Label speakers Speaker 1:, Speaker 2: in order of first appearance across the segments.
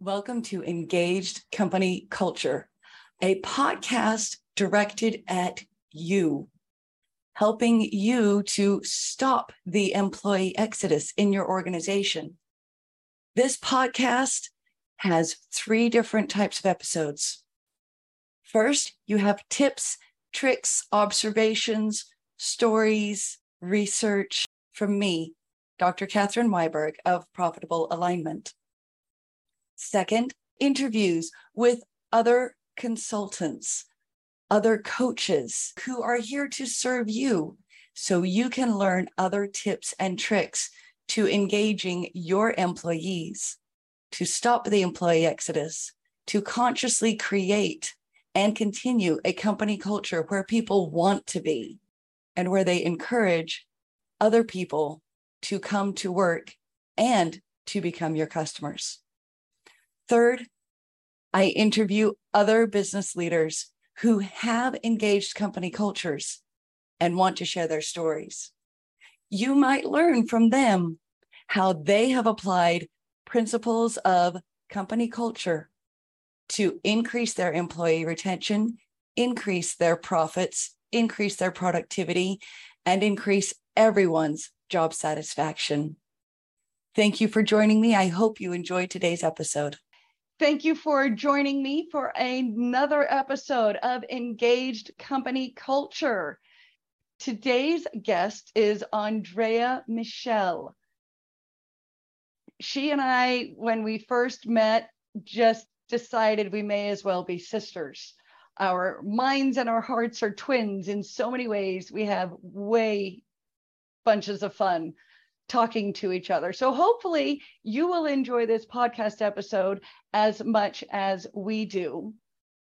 Speaker 1: Welcome to Engaged Company Culture, a podcast directed at you, helping you to stop the employee exodus in your organization. This podcast has three different types of episodes. First, you have tips, tricks, observations, stories, research from me, Dr. Catherine Wyborg of Profitable Alignment. Second, interviews with other consultants, other coaches who are here to serve you so you can learn other tips and tricks to engaging your employees, to stop the employee exodus, to consciously create and continue a company culture where people want to be and where they encourage other people to come to work and to become your customers. Third, I interview other business leaders who have engaged company cultures and want to share their stories. You might learn from them how they have applied principles of company culture to increase their employee retention, increase their profits, increase their productivity, and increase everyone's job satisfaction. Thank you for joining me. I hope you enjoyed today's episode.
Speaker 2: Thank you for joining me for another episode of Engaged Company Culture. Today's guest is Andrea Michel. She and I, when we first met, just decided we may as well be sisters. Our minds and our hearts are twins in so many ways. We have way bunches of fun talking to each other. So hopefully you will enjoy this podcast episode as much as we do.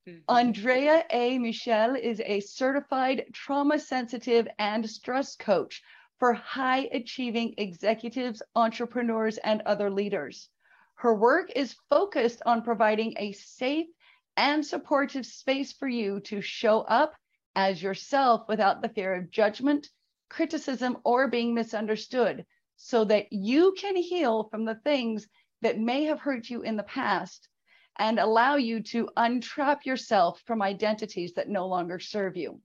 Speaker 2: Mm-hmm. Andrea A. Michel is a certified trauma sensitive and stress coach for high achieving executives, entrepreneurs, and other leaders. Her work is focused on providing a safe and supportive space for you to show up as yourself without the fear of judgment, criticism, or being misunderstood so that you can heal from the things that may have hurt you in the past and allow you to untrap yourself from identities that no longer serve you.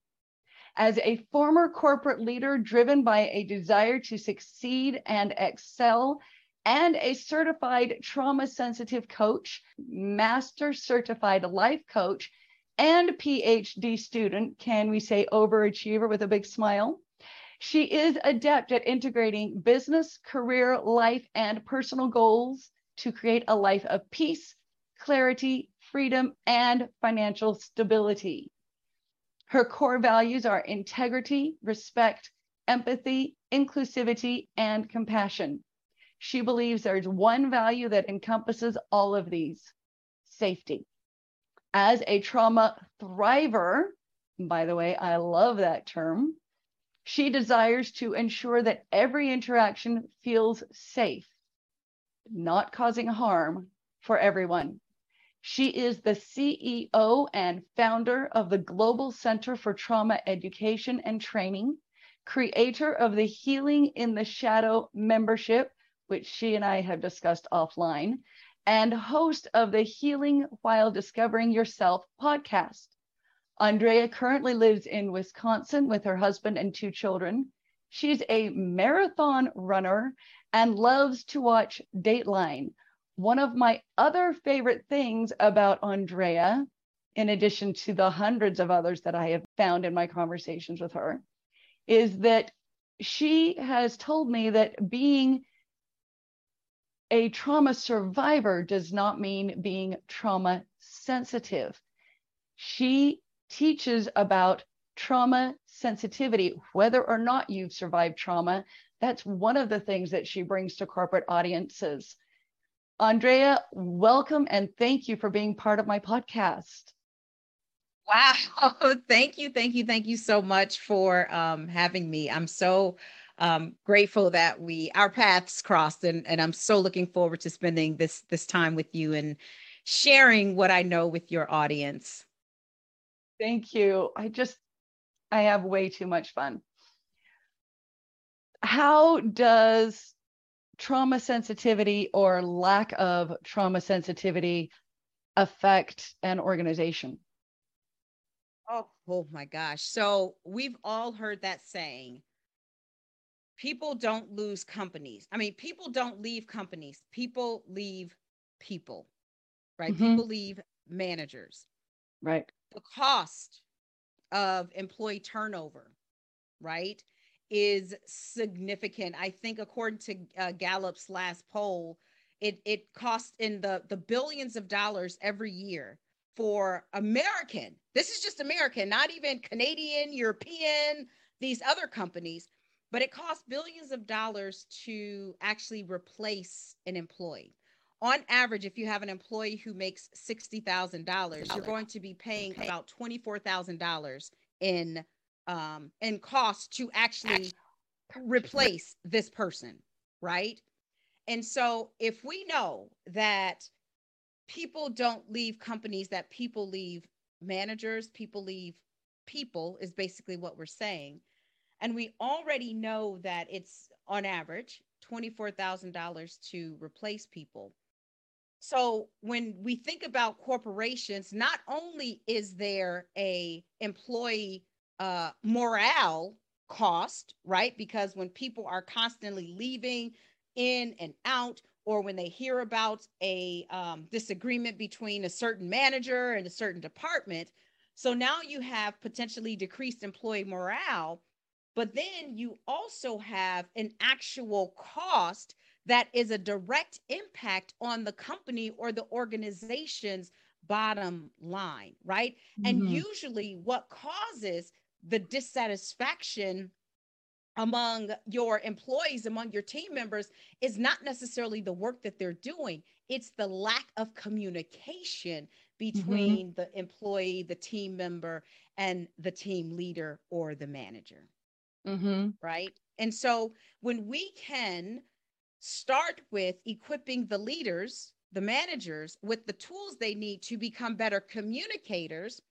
Speaker 2: As a former corporate leader driven by a desire to succeed and excel, and a certified trauma sensitive coach, master certified life coach, and PhD student, can we say overachiever with a big smile? She is adept at integrating business, career, life, and personal goals to create a life of peace, clarity, freedom, and financial stability. Her core values are integrity, respect, empathy, inclusivity, and compassion. She believes there's one value that encompasses all of these safety. As a trauma thriver, by the way, I love that term, she desires to ensure that every interaction feels safe, not causing harm for everyone. She is the CEO and founder of the Global Center for Trauma Education and Training, creator of the Healing in the Shadow membership, which she and I have discussed offline, and host of the Healing While Discovering Yourself podcast. Andrea currently lives in Wisconsin with her husband and two children. She's a marathon runner and loves to watch Dateline. One of my other favorite things about Andrea, in addition to the hundreds of others that I have found in my conversations with her, is that she has told me that being a trauma survivor does not mean being trauma sensitive. She teaches about trauma sensitivity, whether or not you've survived trauma. That's one of the things that she brings to corporate audiences. Andrea, welcome and thank you for being part of my podcast.
Speaker 3: Wow. Thank you. Thank you. Thank you so much for um, having me. I'm so um, grateful that we our paths crossed and, and I'm so looking forward to spending this this time with you and sharing what I know with your audience.
Speaker 2: Thank you. I just, I have way too much fun. How does trauma sensitivity or lack of trauma sensitivity affect an organization?
Speaker 3: Oh, oh my gosh. So we've all heard that saying people don't lose companies. I mean, people don't leave companies, people leave people, right? Mm-hmm. People leave managers.
Speaker 2: Right.
Speaker 3: The cost of employee turnover, right, is significant. I think according to uh, Gallup's last poll, it it costs in the the billions of dollars every year for American. This is just American, not even Canadian, European, these other companies, but it costs billions of dollars to actually replace an employee. On average, if you have an employee who makes $60,000, you're going to be paying okay. about $24,000 in um in cost to actually replace this person, right? And so if we know that people don't leave companies that people leave managers people leave people is basically what we're saying and we already know that it's on average $24,000 to replace people so when we think about corporations not only is there a employee uh, morale cost right because when people are constantly leaving in and out or when they hear about a um, disagreement between a certain manager and a certain department. So now you have potentially decreased employee morale, but then you also have an actual cost that is a direct impact on the company or the organization's bottom line, right? Mm-hmm. And usually what causes the dissatisfaction among your employees, among your team members, is not necessarily the work that they're doing. It's the lack of communication mm-hmm. between mm-hmm. the employee, the team member, and the team leader or the manager. Mm-hmm. Right. And so when we can start with equipping the leaders, the managers, with the tools they need to become better communicators,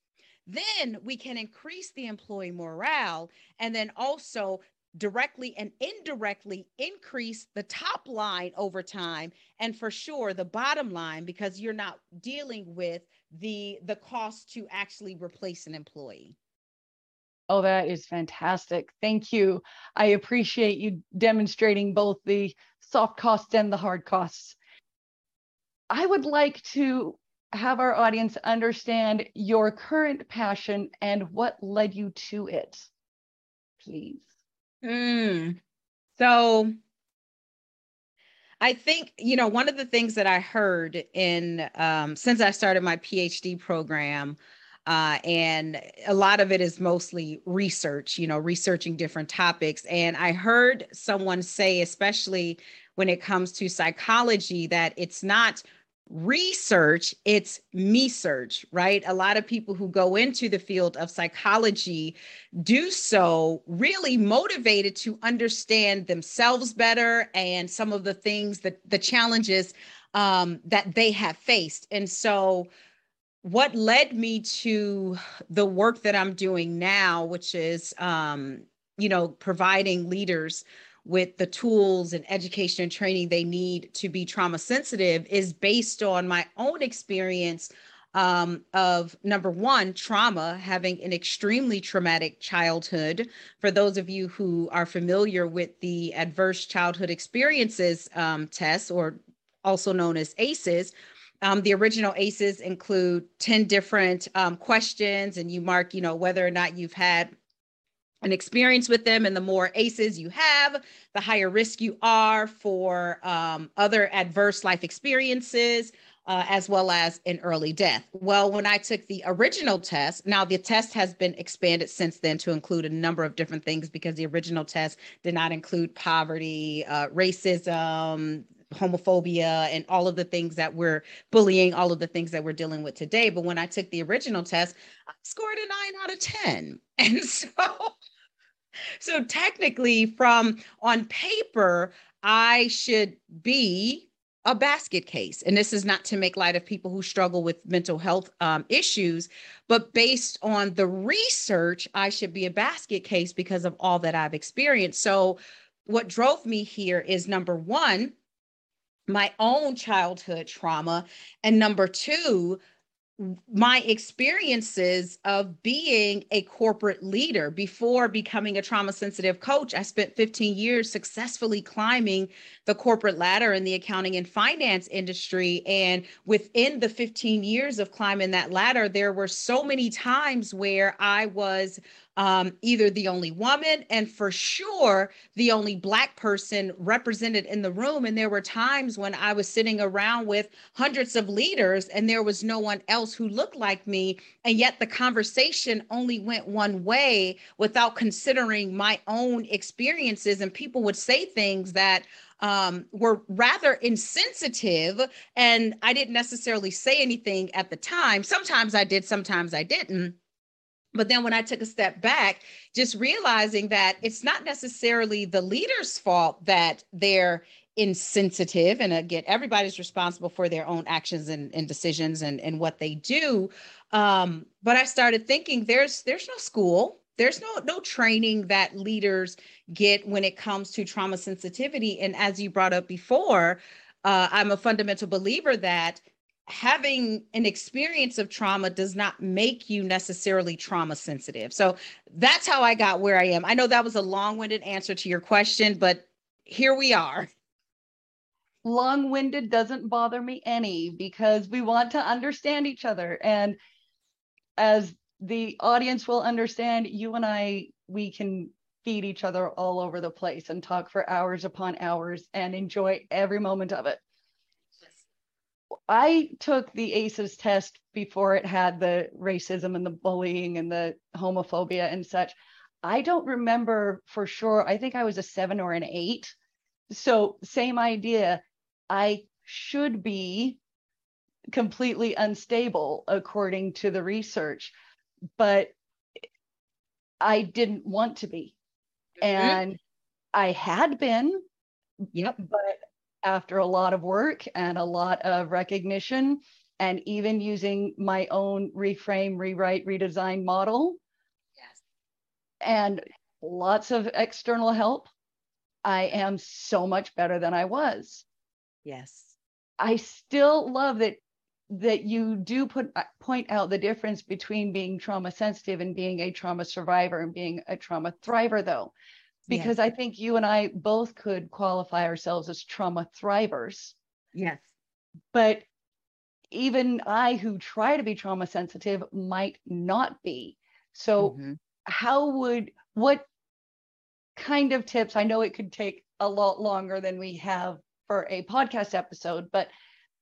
Speaker 3: then we can increase the employee morale and then also directly and indirectly increase the top line over time and for sure the bottom line because you're not dealing with the the cost to actually replace an employee.
Speaker 2: Oh that is fantastic. Thank you. I appreciate you demonstrating both the soft costs and the hard costs i would like to have our audience understand your current passion and what led you to it please
Speaker 3: Mm. So I think, you know, one of the things that I heard in um, since I started my PhD program, uh, and a lot of it is mostly research, you know, researching different topics. And I heard someone say, especially when it comes to psychology, that it's not research, it's me search, right? A lot of people who go into the field of psychology do so really motivated to understand themselves better and some of the things that the challenges um, that they have faced. And so, what led me to the work that I'm doing now, which is, um, you know, providing leaders with the tools and education and training they need to be trauma sensitive is based on my own experience um, of number one, trauma, having an extremely traumatic childhood. For those of you who are familiar with the Adverse Childhood Experiences um, test, or also known as ACEs, um, the original ACEs include 10 different um, questions, and you mark, you know, whether or not you've had an experience with them. And the more ACEs you have the higher risk you are for um, other adverse life experiences uh, as well as an early death. Well when i took the original test now the test has been expanded since then to include a number of different things because the original test did not include poverty uh, racism homophobia and all of the things that we're bullying, all of the things that we're dealing with today. But when I took the original test, I scored a nine out of 10. And so so technically from on paper i should be a basket case and this is not to make light of people who struggle with mental health um, issues but based on the research i should be a basket case because of all that i've experienced so what drove me here is number one my own childhood trauma. And number two, my experiences of being a corporate leader before becoming a trauma sensitive coach i spent 15 years successfully climbing the corporate ladder in the accounting and finance industry and within the 15 years of climbing that ladder there were so many times where i was um, either the only woman and for sure the only Black person represented in the room. And there were times when I was sitting around with hundreds of leaders and there was no one else who looked like me. And yet the conversation only went one way without considering my own experiences. And people would say things that um, were rather insensitive. And I didn't necessarily say anything at the time. Sometimes I did, sometimes I didn't. But then when I took a step back, just realizing that it's not necessarily the leader's fault that they're insensitive. And again, everybody's responsible for their own actions and, and decisions and, and what they do. Um, but I started thinking there's there's no school, there's no no training that leaders get when it comes to trauma sensitivity. And as you brought up before, uh, I'm a fundamental believer that having an experience of trauma does not make you necessarily trauma sensitive. So that's how I got where I am. I know that was a long winded answer to your question, but here we are.
Speaker 2: Long winded doesn't bother me any because we want to understand each other. And as the audience will understand, you and I, we can feed each other all over the place and talk for hours upon hours and enjoy every moment of it. I took the ACEs test before it had the racism and the bullying and the homophobia and such. I don't remember for sure. I think I was a seven or an eight. So, same idea. I should be completely unstable according to the research, but I didn't want to be. Mm-hmm. And I had been.
Speaker 3: Yep.
Speaker 2: But after a lot of work and a lot of recognition and even using my own reframe, rewrite, redesign model.
Speaker 3: Yes.
Speaker 2: And lots of external help. I am so much better than I was.
Speaker 3: Yes.
Speaker 2: I still love that that you do put uh, point out the difference between being trauma sensitive and being a trauma survivor and being a trauma thriver though because yes. I think you and I both could qualify ourselves as trauma thrivers.
Speaker 3: Yes.
Speaker 2: But even I, who try to be trauma sensitive, might not be. So, mm-hmm. how would, what kind of tips? I know it could take a lot longer than we have for a podcast episode, but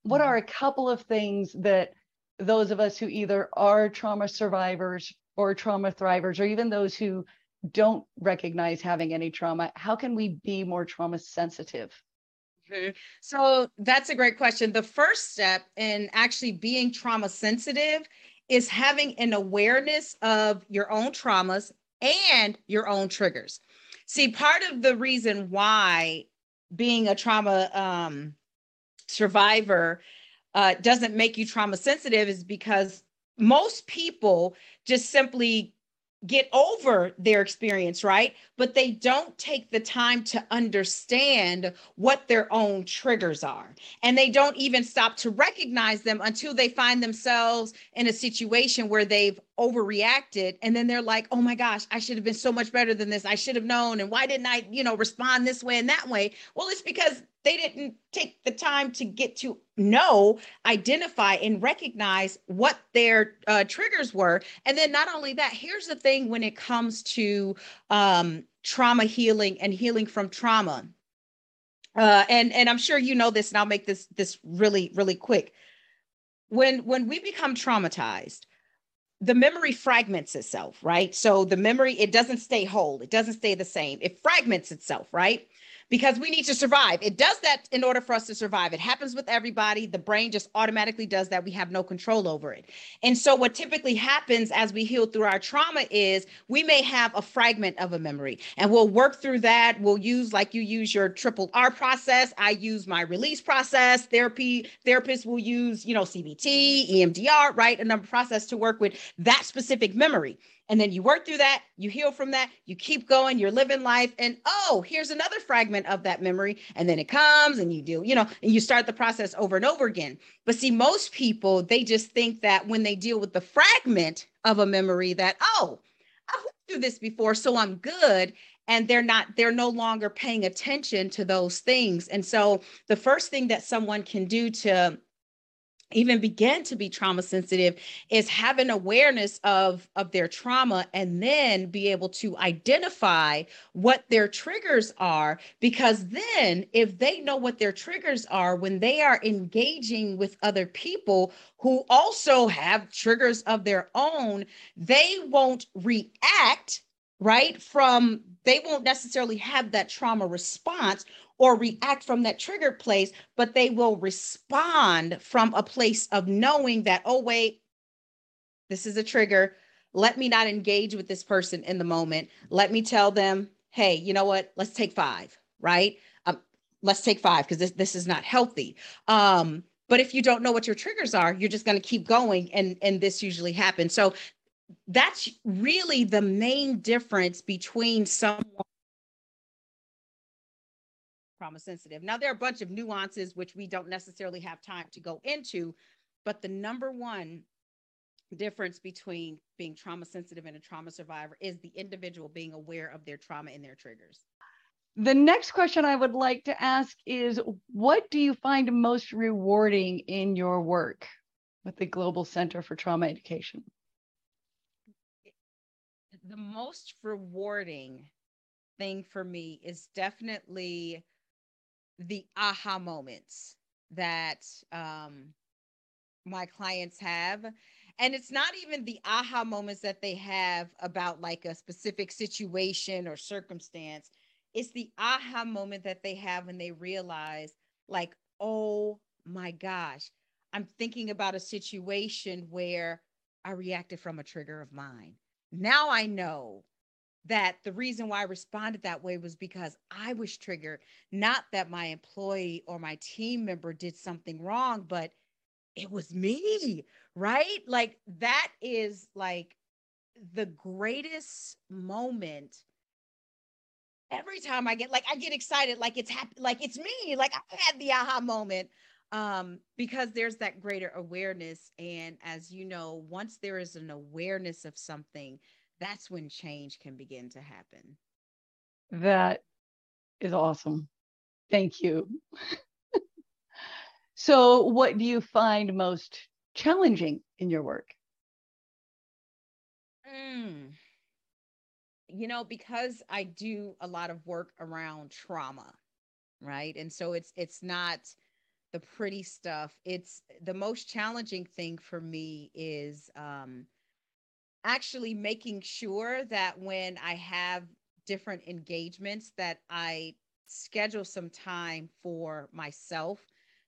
Speaker 2: what mm-hmm. are a couple of things that those of us who either are trauma survivors or trauma thrivers, or even those who don't recognize having any trauma, how can we be more trauma sensitive?
Speaker 3: Mm-hmm. So that's a great question. The first step in actually being trauma sensitive is having an awareness of your own traumas and your own triggers. See, part of the reason why being a trauma um, survivor uh, doesn't make you trauma sensitive is because most people just simply get over their experience, right? But they don't take the time to understand what their own triggers are. And they don't even stop to recognize them until they find themselves in a situation where they've overreacted and then they're like, "Oh my gosh, I should have been so much better than this. I should have known and why didn't I, you know, respond this way and that way?" Well, it's because they didn't take the time to get to know, identify, and recognize what their uh, triggers were. And then, not only that, here's the thing when it comes to um, trauma healing and healing from trauma. Uh, and and I'm sure you know this, and I'll make this this really really quick. When when we become traumatized, the memory fragments itself, right? So the memory it doesn't stay whole, it doesn't stay the same. It fragments itself, right? Because we need to survive. It does that in order for us to survive. It happens with everybody. The brain just automatically does that. We have no control over it. And so, what typically happens as we heal through our trauma is we may have a fragment of a memory and we'll work through that. We'll use, like you use your triple R process. I use my release process. Therapy therapists will use, you know, CBT, EMDR, right? A number process to work with that specific memory. And then you work through that, you heal from that, you keep going, you're living life. And oh, here's another fragment of that memory. And then it comes and you do, you know, and you start the process over and over again. But see, most people, they just think that when they deal with the fragment of a memory, that, oh, I've went through this before, so I'm good and they're not they're no longer paying attention to those things and so the first thing that someone can do to even begin to be trauma sensitive is have an awareness of of their trauma and then be able to identify what their triggers are because then if they know what their triggers are when they are engaging with other people who also have triggers of their own they won't react right from they won't necessarily have that trauma response or react from that triggered place, but they will respond from a place of knowing that, oh, wait, this is a trigger. Let me not engage with this person in the moment. Let me tell them, hey, you know what? Let's take five, right? Um, let's take five because this, this is not healthy. Um, but if you don't know what your triggers are, you're just going to keep going. And, and this usually happens. So that's really the main difference between someone trauma sensitive. Now, there are a bunch of nuances which we don't necessarily have time to go into, but the number one difference between being trauma sensitive and a trauma survivor is the individual being aware of their trauma and their triggers.
Speaker 2: The next question I would like to ask is What do you find most rewarding in your work with the Global Center for Trauma Education?
Speaker 3: The most rewarding thing for me is definitely the aha moments that um, my clients have. And it's not even the aha moments that they have about like a specific situation or circumstance. It's the aha moment that they have when they realize, like, oh my gosh, I'm thinking about a situation where I reacted from a trigger of mine. Now I know that the reason why I responded that way was because I was triggered, not that my employee or my team member did something wrong, but it was me, right? Like that is like the greatest moment every time I get like I get excited like it's happy like it's me like I had the aha moment um because there's that greater awareness and as you know once there is an awareness of something that's when change can begin to happen.
Speaker 2: That is awesome. Thank you. so, what do you find most challenging in your work?
Speaker 3: Mm. You know, because I do a lot of work around trauma, right? And so it's it's not the pretty stuff. It's the most challenging thing for me is um actually making sure that when I have different engagements that I schedule some time for myself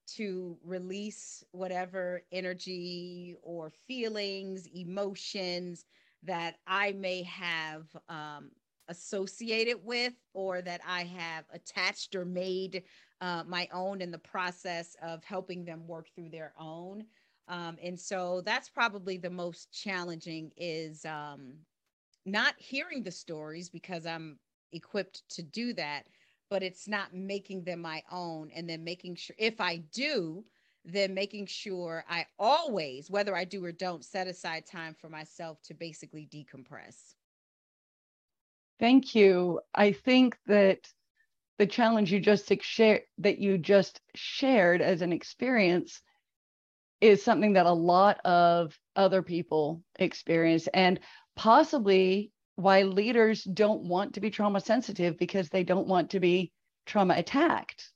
Speaker 3: to release whatever energy or feelings, emotions that I may have um, associated with or that I have attached or made uh, my own in the process of helping them work through their own. Um, and so that's probably the most challenging is um, not hearing the stories because I'm equipped to do that, but it's not making them my own. And then making sure if I do, then making sure I always, whether I do or don't, set aside time for myself to basically decompress.
Speaker 2: Thank you. I think that the challenge you just shared that you just shared as an experience is something that a lot of other people experience and possibly why leaders don't want to be trauma sensitive because they don't want to be trauma attacked.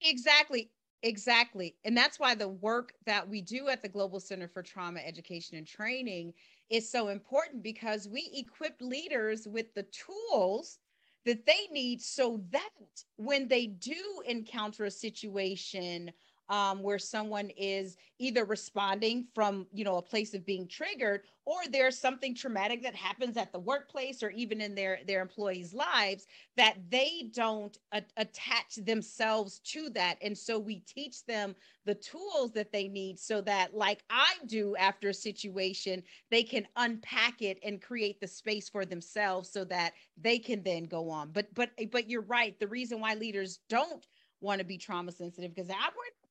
Speaker 3: Exactly. Exactly. And that's why the work that we do at the Global Center for Trauma Education and Training is so important because we equip leaders with the tools that they need so that when they do encounter a situation um, where someone is either responding from you know a place of being triggered or there's something traumatic that happens at the workplace or even in their their employees lives that they don't a- attach themselves to that. And so we teach them the tools that they need so that like i do after a situation they can unpack it and create the space for themselves so that they can then go on. But but but you're right. The reason why leaders don't want to be trauma sensitive because I would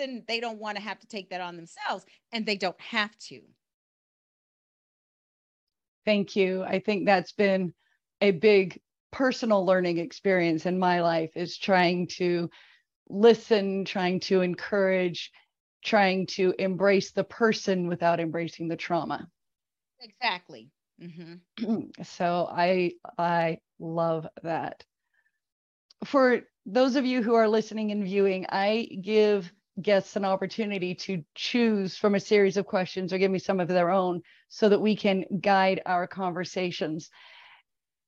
Speaker 3: then they don't want to have to take that on themselves and they don't have to.
Speaker 2: Thank you. I think that's been a big personal learning experience in my life is trying to listen, trying to encourage, trying to embrace the person without embracing the trauma.
Speaker 3: Exactly. Mm-hmm.
Speaker 2: so I I love that. For those of you who are listening and viewing, I give guests an opportunity to choose from a series of questions or give me some of their own so that we can guide our conversations.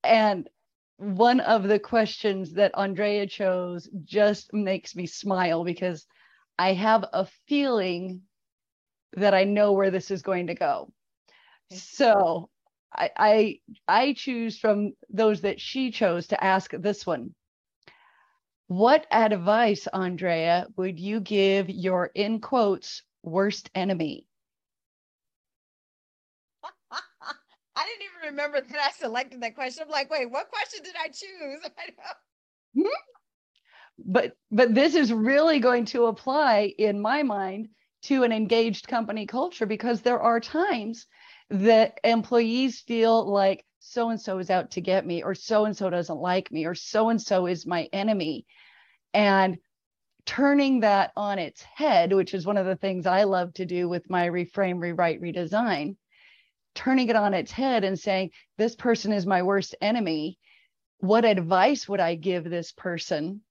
Speaker 2: And one of the questions that Andrea chose just makes me smile because I have a feeling that I know where this is going to go. So I, I I choose from those that she chose to ask this one. What advice, Andrea, would you give your in quotes worst enemy?
Speaker 3: I didn't even remember that I selected that question. I'm like, wait, what question did I choose?
Speaker 2: Hmm? but but this is really going to apply in my mind to an engaged company culture because there are times that employees feel like so and so is out to get me or so and so doesn't like me or so and so is my enemy and turning that on its head, which is one of the things I love to do with my reframe, rewrite, redesign, turning it on its head and saying, This person is my worst enemy. What advice would I give this person?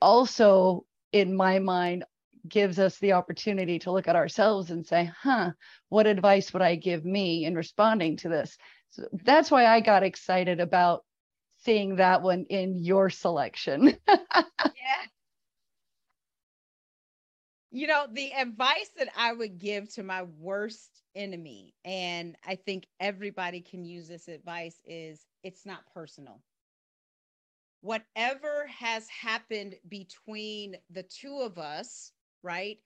Speaker 2: Also, in my mind, gives us the opportunity to look at ourselves and say, huh, what advice would I give me in responding to this? So that's why I got excited about seeing that one in your selection.
Speaker 3: yeah. You know, the advice that I would give to my worst enemy, and I think everybody can use this advice, is it's not personal. Whatever has happened between the two of us, right?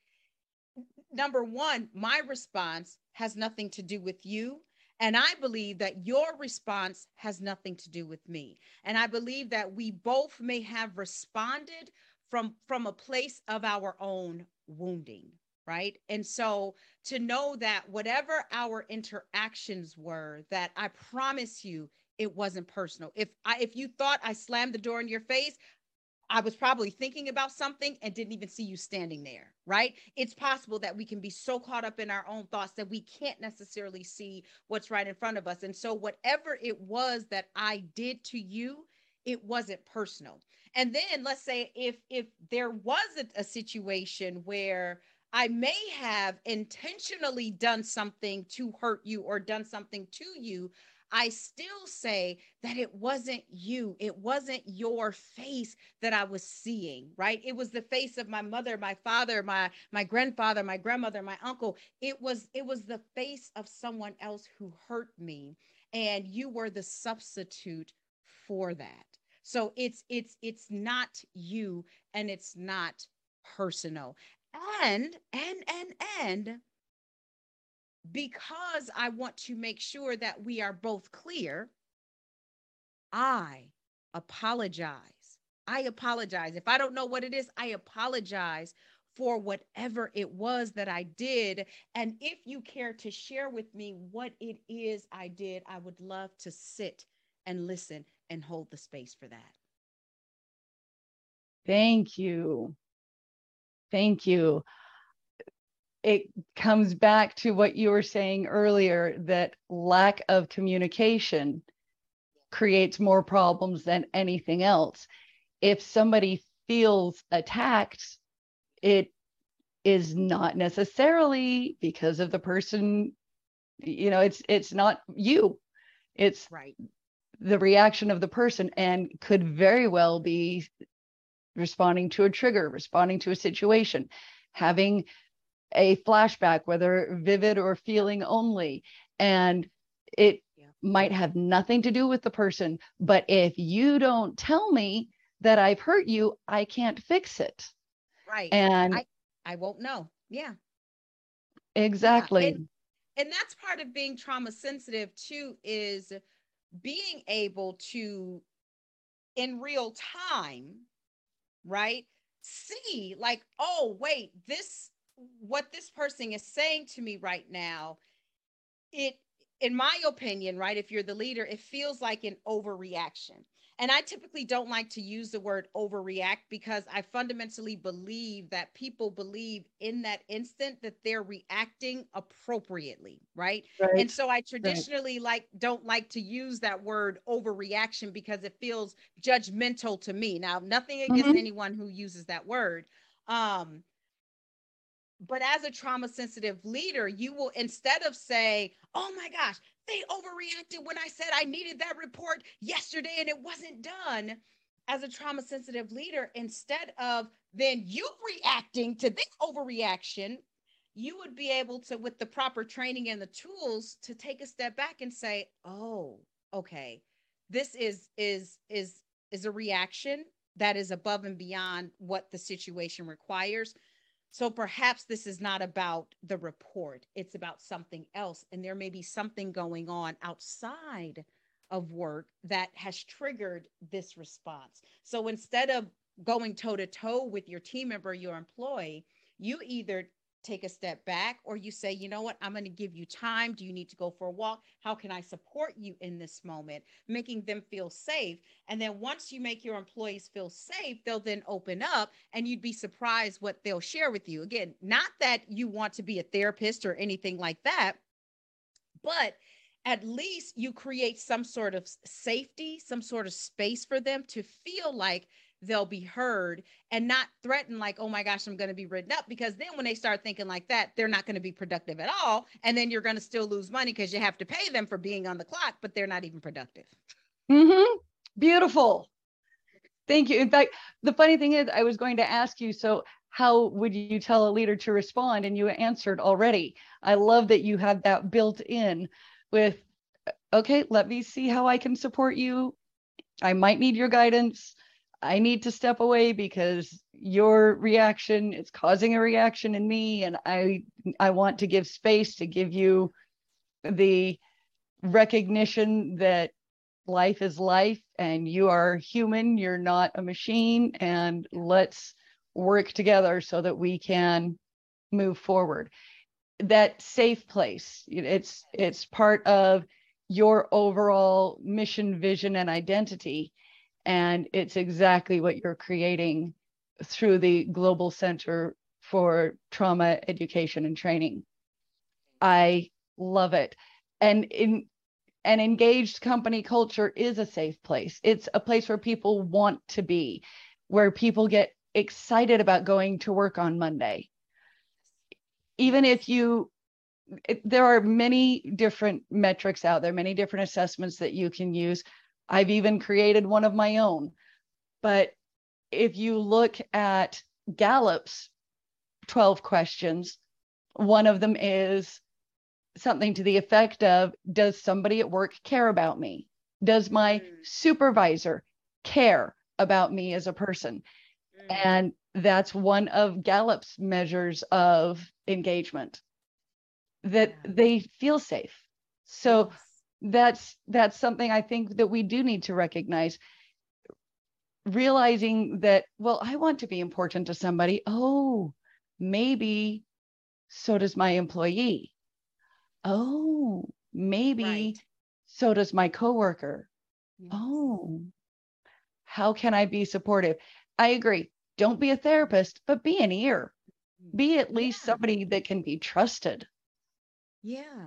Speaker 3: Number one, my response has nothing to do with you and I believe that your response has nothing to do with me. And I believe that we both may have responded from from a place of our own wounding, right? And so to know that whatever our interactions were, that I promise you it wasn't personal. If I if you thought I slammed the door in your face, I was probably thinking about something and didn't even see you standing there, right? It's possible that we can be so caught up in our own thoughts that we can't necessarily see what's right in front of us. And so, whatever it was that I did to you, it wasn't personal. And then, let's say if if there wasn't a situation where I may have intentionally done something to hurt you or done something to you, I still say that it wasn't you. It wasn't your face that I was seeing, right? It was the face of my mother, my father, my my grandfather, my grandmother, my uncle. It was it was the face of someone else who hurt me and you were the substitute for that. So it's it's it's not you and it's not personal. And and and and because I want to make sure that we are both clear, I apologize. I apologize. If I don't know what it is, I apologize for whatever it was that I did. And if you care to share with me what it is I did, I would love to sit and listen and hold the space for that.
Speaker 2: Thank you. Thank you it comes back to what you were saying earlier that lack of communication creates more problems than anything else. If somebody feels attacked, it is not necessarily because of the person you know it's it's not you it's
Speaker 3: right
Speaker 2: the reaction of the person and could very well be responding to a trigger, responding to a situation, having a flashback, whether vivid or feeling only. And it yeah. might have nothing to do with the person. But if you don't tell me that I've hurt you, I can't fix it.
Speaker 3: Right.
Speaker 2: And
Speaker 3: I, I won't know. Yeah.
Speaker 2: Exactly. Yeah.
Speaker 3: And, and that's part of being trauma sensitive too, is being able to, in real time, right? See, like, oh, wait, this, what this person is saying to me right now, it, in my opinion, right, if you're the leader, it feels like an overreaction. And I typically don't like to use the word overreact because I fundamentally believe that people believe in that instant that they're reacting appropriately, right? right. And so I traditionally right. like don't like to use that word overreaction because it feels judgmental to me. Now, nothing against mm-hmm. anyone who uses that word. Um, but as a trauma sensitive leader, you will instead of say, "Oh my gosh, they overreacted when I said I needed that report yesterday and it wasn't done." As a trauma sensitive leader, instead of then you reacting to this overreaction, you would be able to, with the proper training and the tools, to take a step back and say, "Oh, okay, this is is is is a reaction that is above and beyond what the situation requires." So perhaps this is not about the report, it's about something else. And there may be something going on outside of work that has triggered this response. So instead of going toe to toe with your team member, your employee, you either take a step back or you say, you know what, I'm going to give you time. Do you need to go for a walk? How can I support you in this moment? Making them feel safe. And then once you make your employees feel safe, they'll then open up and you'd be surprised what they'll share with you. Again, not that you want to be a therapist or anything like that, but at least you create some sort of safety, some sort of space for them to feel like they'll be heard and not threatened like oh my gosh i'm going to be written up because then when they start thinking like that they're not going to be productive at all and then you're going to still lose money because you have to pay them for being on the clock but they're not even productive.
Speaker 2: Mm-hmm. beautiful. Thank you. In fact the funny thing is i was going to ask you so how would you tell a leader to respond? And you answered already. I love that you have that built in with okay let me see how i can support you. I might need your guidance I need to step away because your reaction is causing a reaction in me and I I want to give space to give you the recognition that life is life and you are human, you're not a machine and let's work together so that we can move forward. That safe place, it's it's part of your overall mission, vision and identity and it's exactly what you're creating through the Global Center for Trauma Education and Training. I love it. And in an engaged company culture is a safe place. It's a place where people want to be, where people get excited about going to work on Monday. Even if you, it, there are many different metrics out there, many different assessments that you can use. I've even created one of my own. But if you look at Gallup's 12 questions, one of them is something to the effect of Does somebody at work care about me? Does my mm. supervisor care about me as a person? Mm. And that's one of Gallup's measures of engagement that yeah. they feel safe. So yes that's that's something i think that we do need to recognize. Realizing that well i want to be important to somebody. Oh maybe so does my employee. Oh maybe right. so does my coworker. Yes. oh how can i be supportive? I agree. Don't be a therapist but be an ear. Mm-hmm. Be at least yeah. somebody that can be trusted.
Speaker 3: Yeah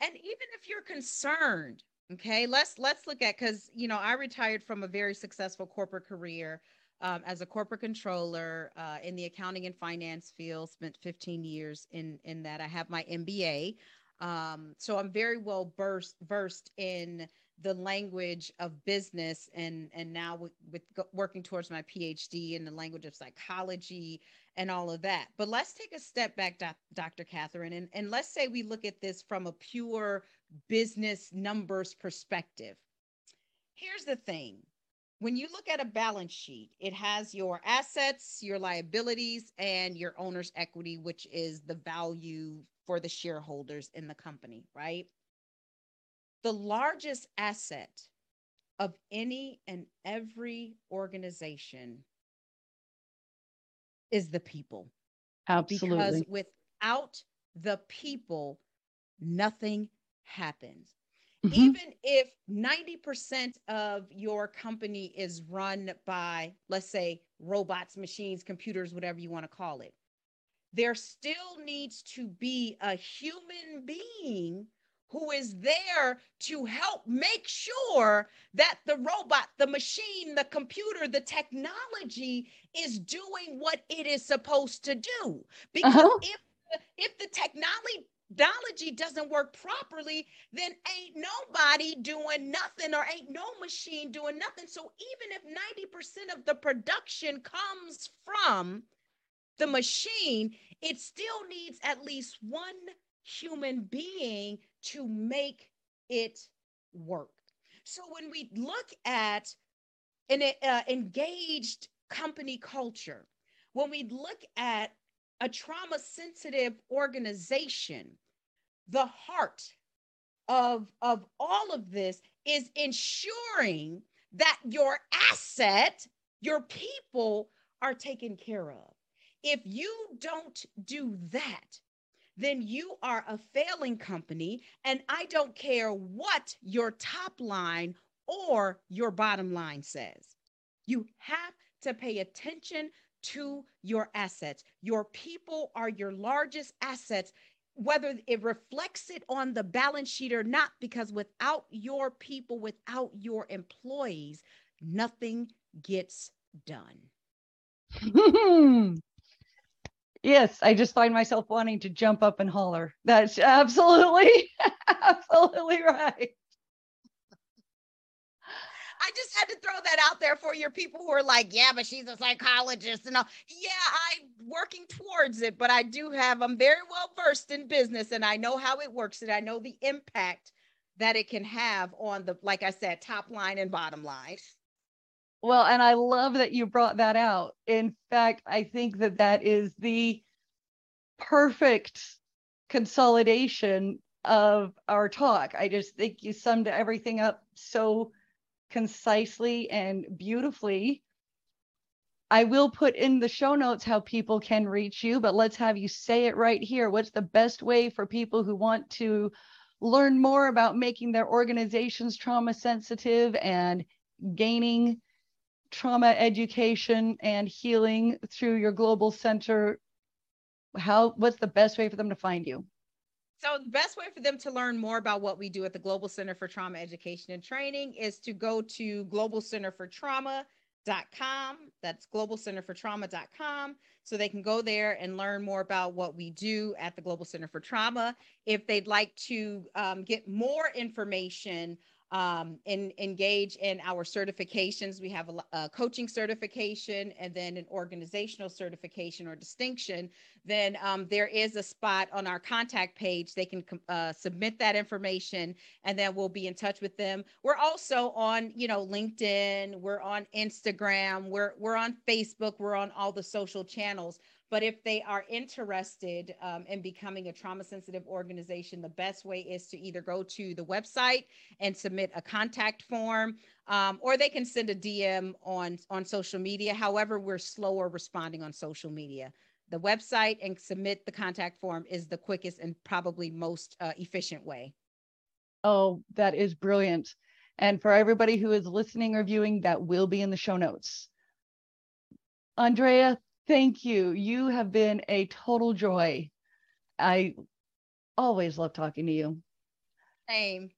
Speaker 3: and even if you're concerned okay let's let's look at because you know i retired from a very successful corporate career um, as a corporate controller uh, in the accounting and finance field spent 15 years in in that. I have my mba um, so i'm very well versed versed in the language of business and and now with, with working towards my phd in the language of psychology and all of that. But let's take a step back doc, dr catherine and, and let's say we look at this from a pure business numbers perspective. Here's the thing. When you look at a balance sheet it has your assets your liabilities and your owner's equity which is the value for the shareholders in the company right? The largest asset of any and every organization is the people.
Speaker 2: Absolutely.
Speaker 3: Because without the people, nothing happens. Mm-hmm. Even if 90% of your company is run by, let's say, robots, machines, computers, whatever you want to call it, there still needs to be a human being who is there to help make sure that the robot, the machine, the computer, the technology is doing what it is supposed to do. Because uh-huh. if if the technology technology doesn't work properly, then ain't nobody doing nothing or ain't no machine doing nothing. So even if 90% of the production comes from the machine, it still needs at least one human being to make it work. So when we look at an uh, engaged company culture, when we look at a trauma sensitive organization, the heart of, of all of this is ensuring that your asset, your people are taken care of. If you don't do that, then you are a failing company. And I don't care what your top line or your bottom line says. You have to pay attention to your assets. Your people are your largest assets, whether it reflects it on the balance sheet or not, because without your people, without your employees, nothing gets done.
Speaker 2: Yes, I just find myself wanting to jump up and holler. That's absolutely, absolutely right.
Speaker 3: I just had to throw that out there for your people who are like, yeah, but she's a psychologist and all. Yeah, I'm working towards it, but I do have, I'm very well versed in business and I know how it works and I know the impact that it can have on the, like I said, top line and bottom line.
Speaker 2: Well, and I love that you brought that out. In fact, I think that that is the perfect consolidation of our talk. I just think you summed everything up so concisely and beautifully. I will put in the show notes how people can reach you, but let's have you say it right here. What's the best way for people who want to learn more about making their organizations trauma sensitive and gaining trauma education and healing through your global center how what's the best way for them to find you?
Speaker 3: So the best way for them to learn more about what we do at the global center for trauma education and training is to go to global center for trauma.com that's global center for trauma.com so they can go there and learn more about what we do at the global center for trauma. If they'd like to um, get more information um, and engage in our certifications. We have a, a, coaching certification and then an organizational certification or distinction. Then um, there is a spot on our contact page. They can uh, submit that information and then we'll be in touch with them. We're also on, you know, LinkedIn, we're on Instagram, we're, we're on Facebook, we're on all the social channels. But if they are interested um, in becoming a trauma sensitive organization, the best way is to either go to the website and submit a contact form, um, or they can send a DM on, on social media. However, we're slower responding on social media. The website and submit the contact form is the quickest and probably most uh, efficient way.
Speaker 2: Oh, that is brilliant. And for everybody who is listening or viewing, that will be in the show notes. Andrea, Thank you. You have been a total joy. I always love talking to you.
Speaker 3: Same.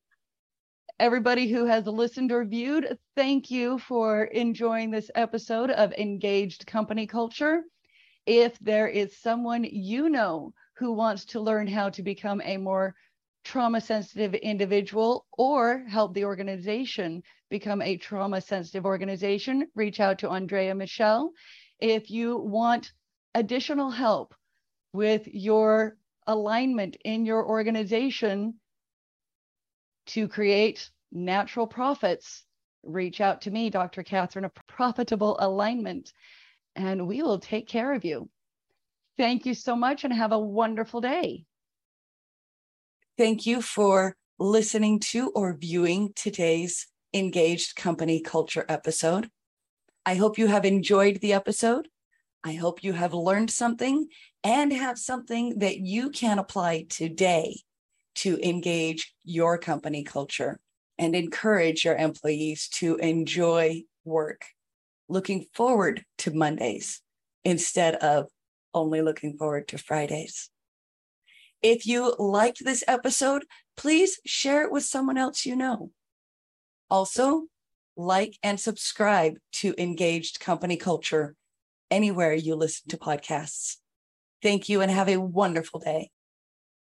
Speaker 2: Everybody who has listened or viewed, thank you for enjoying this episode of Engaged Company Culture. If there is someone you know who wants to learn how to become a more
Speaker 4: trauma sensitive individual or help the organization become a trauma sensitive organization, reach out to Andrea Michel. If you want additional help with your alignment in your organization to create natural profits, reach out to me, Dr. Catherine, of Profitable Alignment, and we will take care of you. Thank you so much and have a wonderful day.
Speaker 2: Thank you for listening to or viewing today's Engaged Company Culture episode. I hope you have enjoyed the episode. I hope you have learned something and have something that you can apply today to engage your company culture and encourage your employees to enjoy work, looking forward to Mondays instead of only looking forward to Fridays. If you liked this episode, please share it with someone else you know. Also, like and subscribe to Engaged Company Culture anywhere you listen to podcasts. Thank you and have a wonderful day.